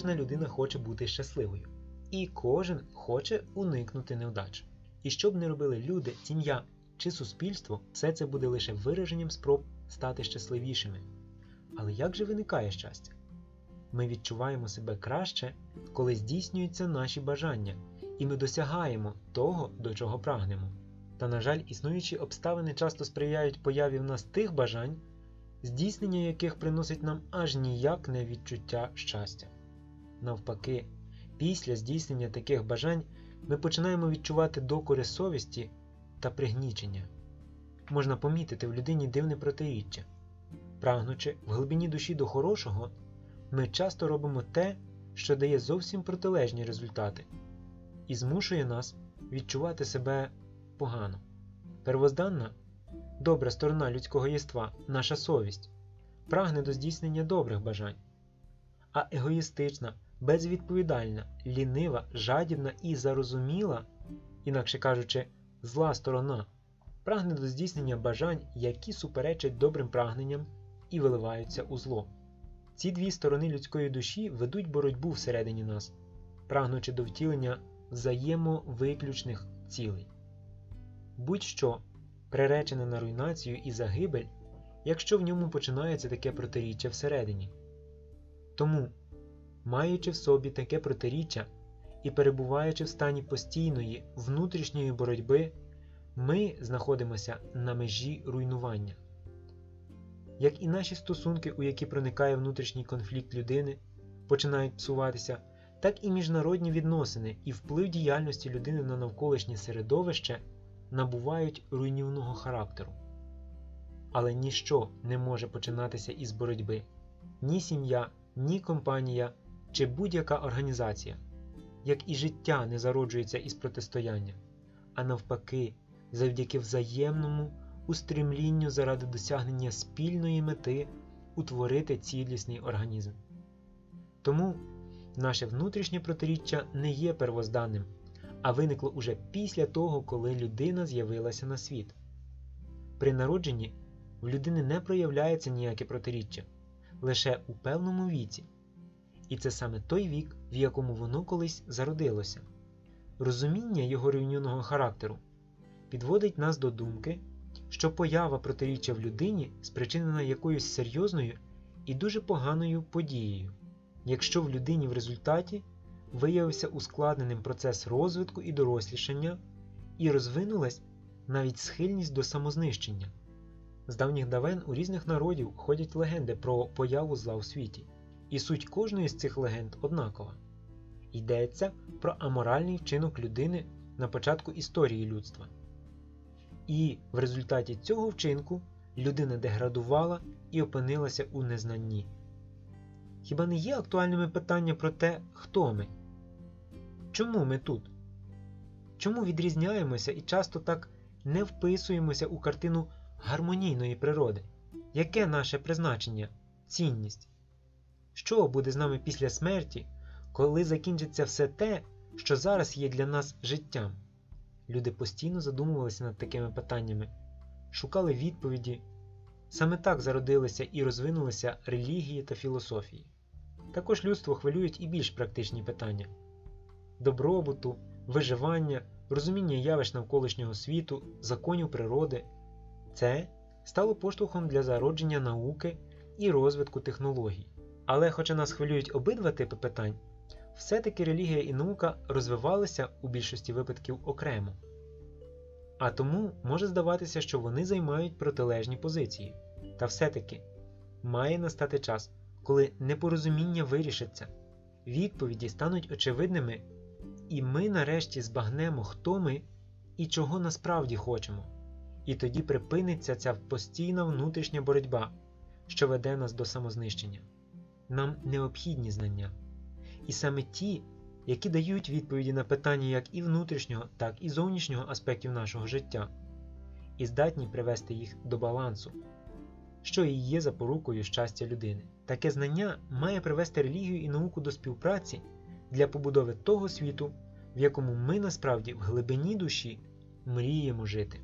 кожна людина хоче бути щасливою, і кожен хоче уникнути невдач. І що б не робили люди, сім'я чи суспільство, все це буде лише вираженням спроб стати щасливішими. Але як же виникає щастя? Ми відчуваємо себе краще, коли здійснюються наші бажання, і ми досягаємо того, до чого прагнемо. Та, на жаль, існуючі обставини часто сприяють появі в нас тих бажань, здійснення яких приносить нам аж ніяк не відчуття щастя. Навпаки, після здійснення таких бажань ми починаємо відчувати докори совісті та пригнічення. Можна помітити в людині дивне протиріччя. Прагнучи в глибині душі до хорошого, ми часто робимо те, що дає зовсім протилежні результати, і змушує нас відчувати себе погано. Первозданна, добра сторона людського єства, наша совість, прагне до здійснення добрих бажань, а егоїстична, безвідповідальна, лінива, жадібна і зарозуміла, інакше кажучи, зла сторона, прагне до здійснення бажань, які суперечать добрим прагненням і виливаються у зло. Ці дві сторони людської душі ведуть боротьбу всередині нас, прагнучи до втілення взаємовиключних цілей. Будь-що приречене на руйнацію і загибель, якщо в ньому починається таке протиріччя всередині. Тому, маючи в собі таке протиріччя і перебуваючи в стані постійної внутрішньої боротьби, ми знаходимося на межі руйнування. Як і наші стосунки, у які проникає внутрішній конфлікт людини, починають псуватися, так і міжнародні відносини і вплив діяльності людини на навколишнє середовище набувають руйнівного характеру. Але ніщо не може починатися із боротьби ні сім'я, ні компанія чи будь-яка організація, як і життя не зароджується із протистояння, а навпаки, завдяки взаємному устремлінню заради досягнення спільної мети утворити цілісний організм. Тому наше внутрішнє протиріччя не є первозданним, а виникло уже після того, коли людина з'явилася на світ. При народженні в людини не проявляється ніяке протиріччя, лише у певному віці. І це саме той вік, в якому воно колись зародилося. Розуміння його рівнюного характеру підводить нас до думки, що поява протиріччя в людині спричинена якоюсь серйозною і дуже поганою подією, якщо в людині в результаті виявився ускладненим процес розвитку і дорослішання, і розвинулась навіть схильність до самознищення. З давніх давен у різних народів ходять легенди про появу зла у світі, і суть кожної з цих легенд однакова. Йдеться про аморальний вчинок людини на початку історії людства. І в результаті цього вчинку людина деградувала і опинилася у незнанні. Хіба не є актуальними питання про те, хто ми? Чому ми тут? Чому відрізняємося і часто так не вписуємося у картину гармонійної природи? Яке наше призначення, цінність? Що буде з нами після смерті, коли закінчиться все те, що зараз є для нас життям? Люди постійно задумувалися над такими питаннями, шукали відповіді. Саме так зародилися і розвинулися релігії та філософії. Також людство хвилюють і більш практичні питання добробуту, виживання, розуміння явищ навколишнього світу, законів природи. Це стало поштовхом для зародження науки і розвитку технологій. Але, хоча нас хвилюють обидва типи питань, все-таки релігія і наука розвивалися у більшості випадків окремо. А тому може здаватися, що вони займають протилежні позиції. Та все-таки має настати час, коли непорозуміння вирішиться, відповіді стануть очевидними, і ми нарешті збагнемо, хто ми і чого насправді хочемо. І тоді припиниться ця постійна внутрішня боротьба, що веде нас до самознищення. Нам необхідні знання. І саме ті, які дають відповіді на питання як і внутрішнього, так і зовнішнього аспектів нашого життя, і здатні привести їх до балансу, що і є запорукою щастя людини. Таке знання має привести релігію і науку до співпраці для побудови того світу, в якому ми насправді в глибині душі мріємо жити.